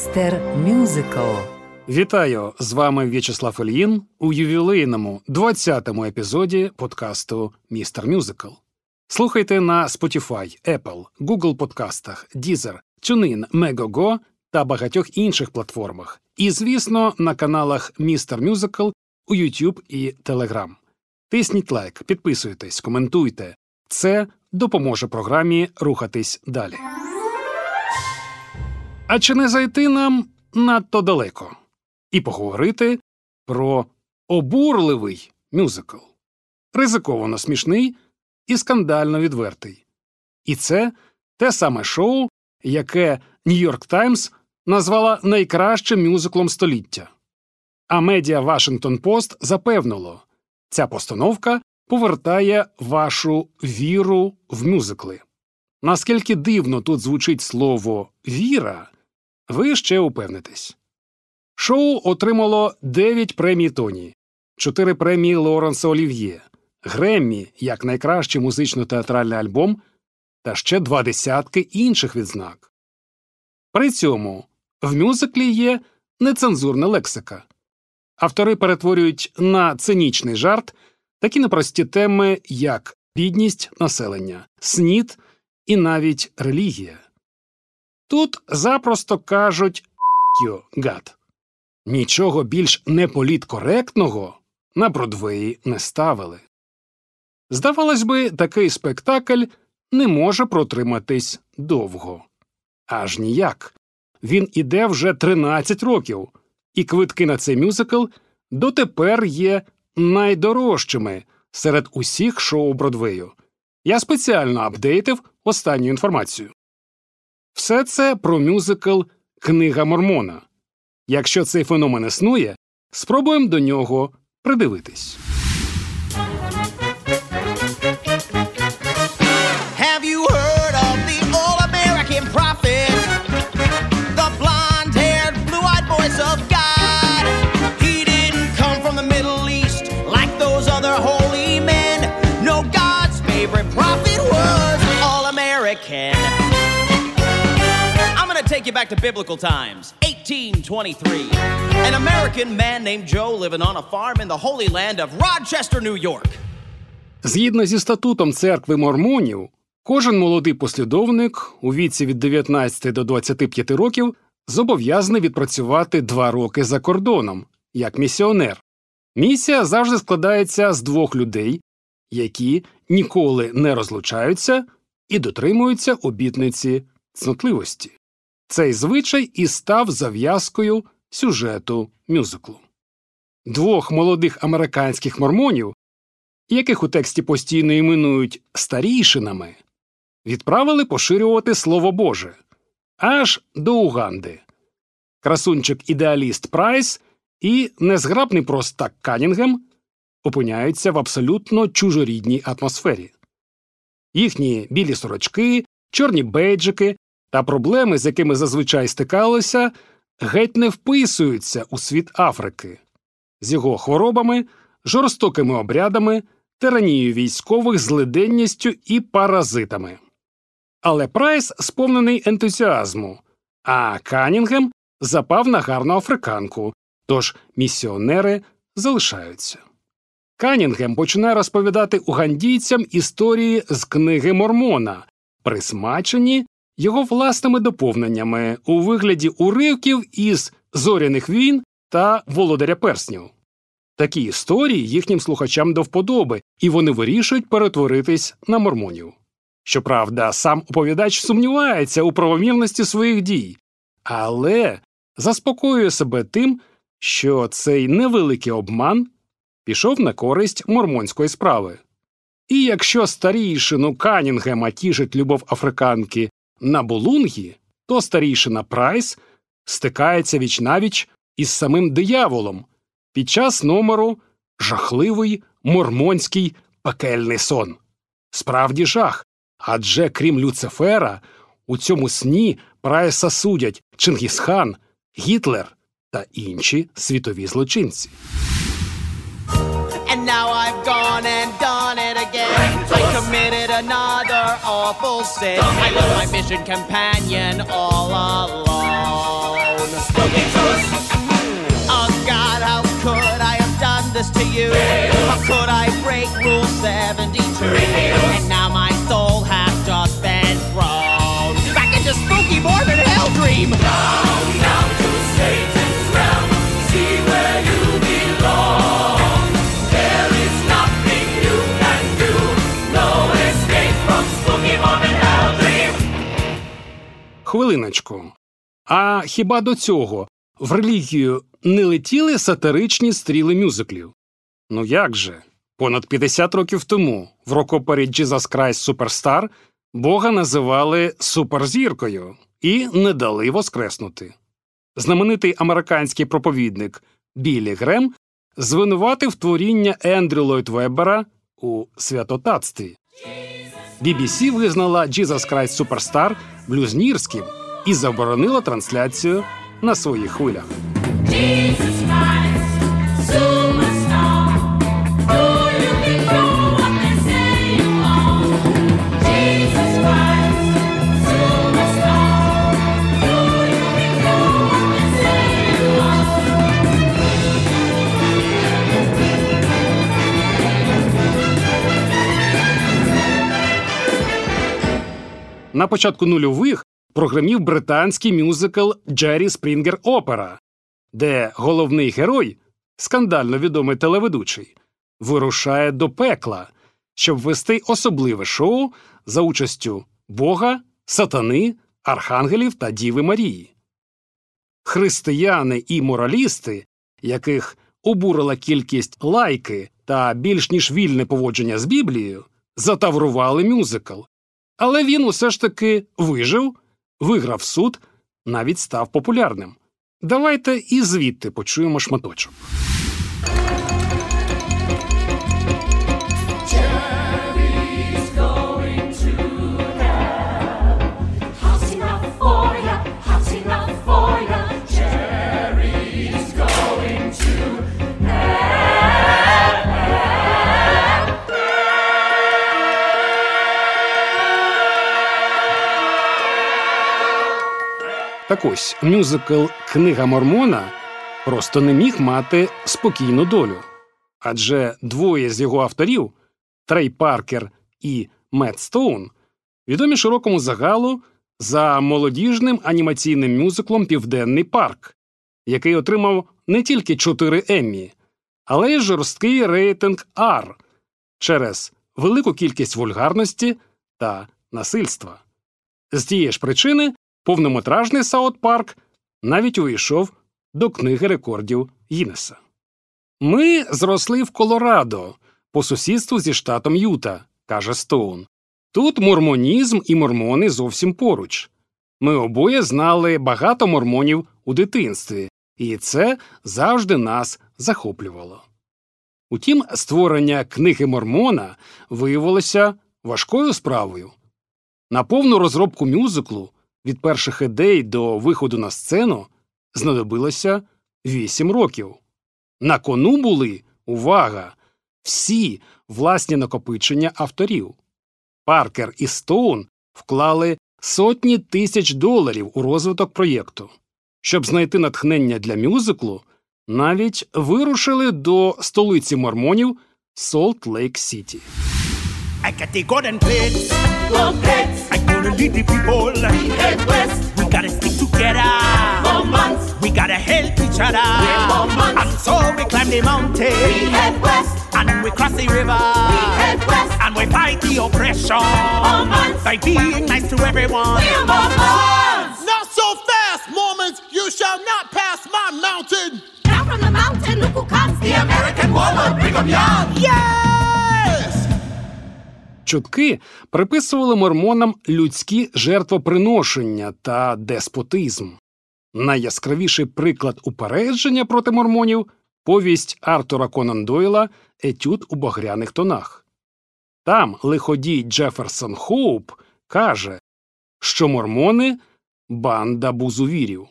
Містер Мюзикл. Вітаю! З вами В'ячеслав Ільїн у ювілейному 20-му епізоді подкасту Містер Мюзикл. Слухайте на Spotify, Apple, Google подкастах, Deezer, TuneIn, Megogo та багатьох інших платформах. І, звісно, на каналах Містер Мюзикл у YouTube і Telegram. Тисніть лайк, підписуйтесь, коментуйте. Це допоможе програмі рухатись далі. А чи не зайти нам надто далеко і поговорити про обурливий мюзикл, ризиковано смішний і скандально відвертий. І це те саме шоу, яке Нью-Йорк Таймс назвала найкращим мюзиклом століття. А медіа Вашингтон Пост запевнило, ця постановка повертає вашу віру в мюзикли. Наскільки дивно тут звучить слово віра, ви ще упевнитесь. Шоу отримало 9 премій Тоні, 4 премії Лоренса Олів'є, Греммі як найкращий музично-театральний альбом та ще два десятки інших відзнак. При цьому в мюзиклі є нецензурна лексика. Автори перетворюють на цинічний жарт такі непрості теми, як бідність населення, снід і навіть релігія. Тут запросто кажуть «you, God». Нічого більш неполіткоректного на Бродвеї не ставили. Здавалось би, такий спектакль не може протриматись довго. Аж ніяк. Він іде вже 13 років, і квитки на цей мюзикл дотепер є найдорожчими серед усіх шоу Бродвею. Я спеціально апдейтив останню інформацію. Все це про мюзикл Книга Мормона. Якщо цей феномен існує, спробуємо до нього придивитись. Biblical times. 1823. An American man named Joe living on a farm in the holy land of Rochester, New York. Згідно зі статутом церкви мормонів, кожен молодий послідовник у віці від 19 до 25 років зобов'язаний відпрацювати два роки за кордоном як місіонер. Місія завжди складається з двох людей, які ніколи не розлучаються і дотримуються обітниці цнотливості. Цей звичай і став зав'язкою сюжету мюзиклу. Двох молодих американських мормонів яких у тексті постійно іменують старійшинами, відправили поширювати Слово Боже аж до Уганди. Красунчик ідеаліст Прайс і незграбний простак Канінгем опиняються в абсолютно чужорідній атмосфері. Їхні білі сорочки, чорні бейджики та проблеми, з якими зазвичай стикалися, геть не вписуються у світ Африки з його хворобами, жорстокими обрядами тиранією військових злиденністю і паразитами. Але Прайс сповнений ентузіазму, а Канінгем запав на гарну африканку, тож місіонери залишаються. Канінгем починає розповідати угандійцям історії з книги Мормона, присмачені його власними доповненнями у вигляді уривків із зоряних війн та володаря перснів. Такі історії їхнім слухачам до вподоби, і вони вирішують перетворитись на мормонів. Щоправда, сам оповідач сумнівається у правомірності своїх дій, але заспокоює себе тим, що цей невеликий обман пішов на користь мормонської справи. І якщо старійшину Канінгема тішить любов африканки на Булунгі, то старійшина Прайс стикається вічнавіч із самим дияволом під час номеру жахливий мормонський пекельний сон. Справді жах. Адже крім Люцифера, у цьому сні Прайса судять Чингісхан, Гітлер та інші світові злочинці. And now I've gone and committed another awful sin. I left my mission companion all alone. Oh God, how could I have done this to you? How could I break Rule 72? And now my soul has just been thrown back into spooky Mormon hell dream. Хвилиночку. А хіба до цього в релігію не летіли сатиричні стріли мюзиклів? Ну як же? Понад 50 років тому в рокопері Jesus Christ Superstar Бога називали суперзіркою і не дали воскреснути. Знаменитий американський проповідник Біллі Грем звинуватив творіння Ендрю Ллойд Вебера у святотатстві. BBC визнала Jesus Christ Superstar блюзнірським і заборонила трансляцію на своїх хвилях. На початку нульових прогремів британський мюзикл Джері Спрінгер Опера, де головний герой, скандально відомий телеведучий, вирушає до пекла, щоб вести особливе шоу за участю Бога, сатани, архангелів та Діви Марії. Християни і моралісти, яких обурила кількість лайки та більш ніж вільне поводження з Біблією, затаврували мюзикл. Але він усе ж таки вижив, виграв суд, навіть став популярним. Давайте і звідти почуємо шматочок. Так ось мюзикл Книга Мормона просто не міг мати спокійну долю. Адже двоє з його авторів Трей Паркер і Мет Стоун відомі широкому загалу за молодіжним анімаційним мюзиклом Південний парк, який отримав не тільки 4 Еммі, але й жорсткий рейтинг R через велику кількість вульгарності та насильства. З тієї ж причини повнометражний Саут Парк навіть увійшов до книги рекордів Гіннеса. Ми зросли в Колорадо по сусідству зі штатом Юта, каже Стоун. Тут мормонізм і мормони зовсім поруч. Ми обоє знали багато мормонів у дитинстві, і це завжди нас захоплювало. Утім, створення книги Мормона виявилося важкою справою. На повну розробку мюзиклу від перших ідей до виходу на сцену знадобилося вісім років. На кону були увага! Всі власні накопичення авторів. Паркер і Стоун вклали сотні тисяч доларів у розвиток проєкту. Щоб знайти натхнення для мюзиклу, навіть вирушили до столиці мормонів Солт Лейк Сіті. I got the golden plates. Gold plates, I'm gonna lead the people. head west, We gotta stick together. for months. We gotta help each other. We're more months. And so we climb the mountain. We mountain. head west, And we cross the river. we head west, And we fight the oppression. More months. By being nice to everyone. we're more months. Not so fast, Mormons! You shall not pass my mountain! Down from the mountain, look who comes, the American woman, Brigham Young. Yes! Чутки приписували мормонам людські жертвоприношення та деспотизм. Найяскравіший приклад упередження проти мормонів повість Артура Конан Дойла Етюд у багряних тонах. Там лиходій Джеферсон Хоуп каже, що мормони банда бузувірів.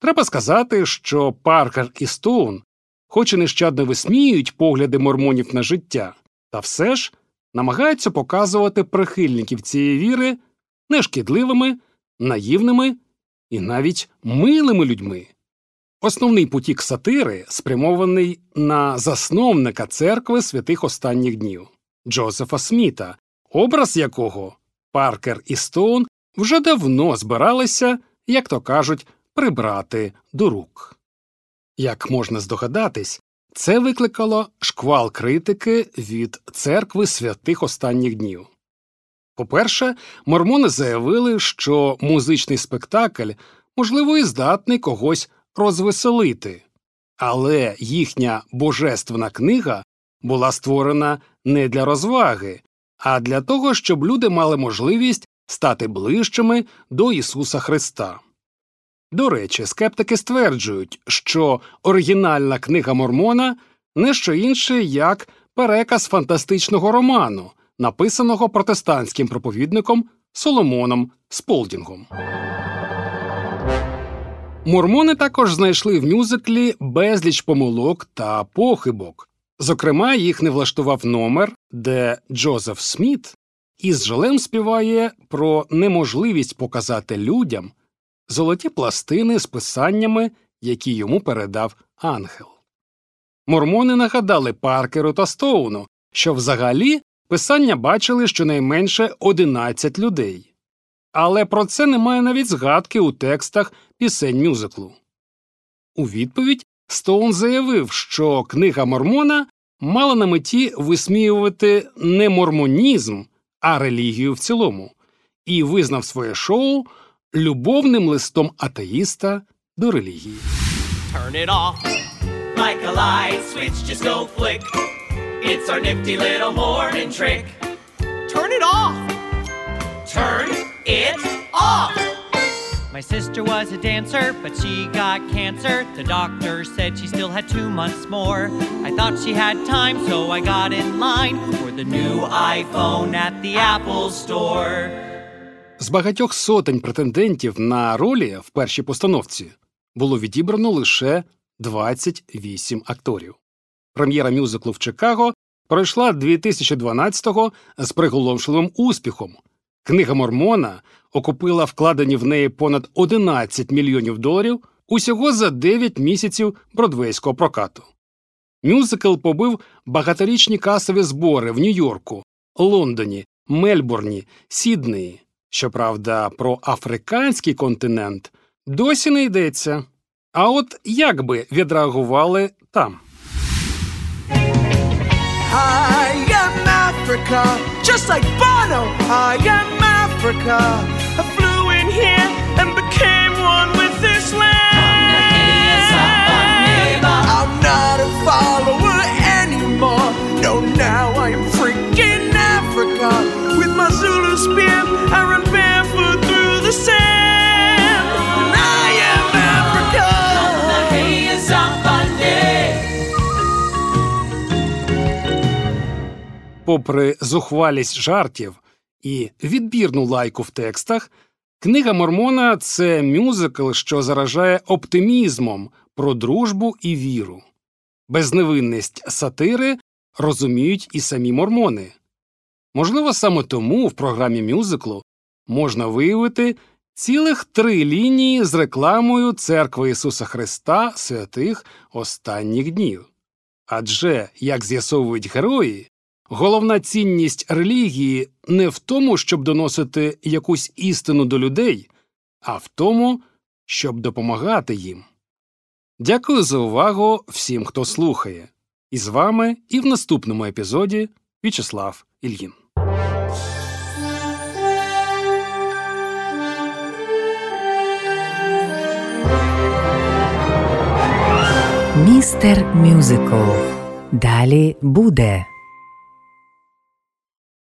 Треба сказати, що Паркер і Стоун, хоч і нещадно висміюють погляди мормонів на життя, та все ж намагаються показувати прихильників цієї віри нешкідливими, наївними і навіть милими людьми. Основний потік сатири спрямований на засновника церкви святих останніх днів Джозефа Сміта, образ якого Паркер і Стоун вже давно збиралися, як то кажуть, прибрати до рук. Як можна здогадатись, це викликало шквал критики від церкви святих останніх днів. По-перше, мормони заявили, що музичний спектакль, можливо, і здатний когось розвеселити, але їхня божественна книга була створена не для розваги, а для того, щоб люди мали можливість стати ближчими до Ісуса Христа. До речі, скептики стверджують, що оригінальна книга Мормона не що інше, як переказ фантастичного роману, написаного протестантським проповідником Соломоном Сполдінгом. Мормони також знайшли в мюзиклі безліч помилок та похибок. Зокрема, їх не влаштував номер, де Джозеф Сміт із жалем співає про неможливість показати людям золоті пластини з писаннями, які йому передав ангел. Мормони нагадали Паркеру та Стоуну, що взагалі писання бачили щонайменше 11 людей. Але про це немає навіть згадки у текстах пісень мюзиклу. У відповідь Стоун заявив, що книга Мормона мала на меті висміювати не мормонізм, а релігію в цілому, і визнав своє шоу любовним листом атеїста до релігії. Turn it off. Like a light switch, just go flick. It's our nifty little morning trick. Turn it off. Turn it off. My sister was a dancer, but she got cancer. The doctor said she still had two months more. I thought she had time, so I got in line for the new iPhone at the Apple Store. З багатьох сотень претендентів на ролі в першій постановці було відібрано лише 28 акторів. Прем'єра мюзиклу в Чикаго пройшла 2012-го з приголомшливим успіхом. Книга Мормона окупила вкладені в неї понад 11 мільйонів доларів усього за 9 місяців бродвейського прокату. Мюзикл побив багаторічні касові збори в Нью-Йорку, Лондоні, Мельбурні, Сіднеї. Щоправда, про африканський континент досі не йдеться. А от як би відреагували там? I am Africa, just like Bono. I am Africa. I flew in here and became one with this land. Попри зухвалість жартів і відбірну лайку в текстах, книга Мормона це мюзикл, що заражає оптимізмом про дружбу і віру. Безневинність сатири розуміють і самі мормони. Можливо, саме тому в програмі мюзиклу можна виявити цілих три лінії з рекламою Церкви Ісуса Христа святих останніх днів. Адже, як з'ясовують герої, головна цінність релігії не в тому, щоб доносити якусь істину до людей, а в тому, щоб допомагати їм. Дякую за увагу всім, хто слухає. І з вами і в наступному епізоді В'ячеслав Ільїн. Містер Мюзикл. Далі буде.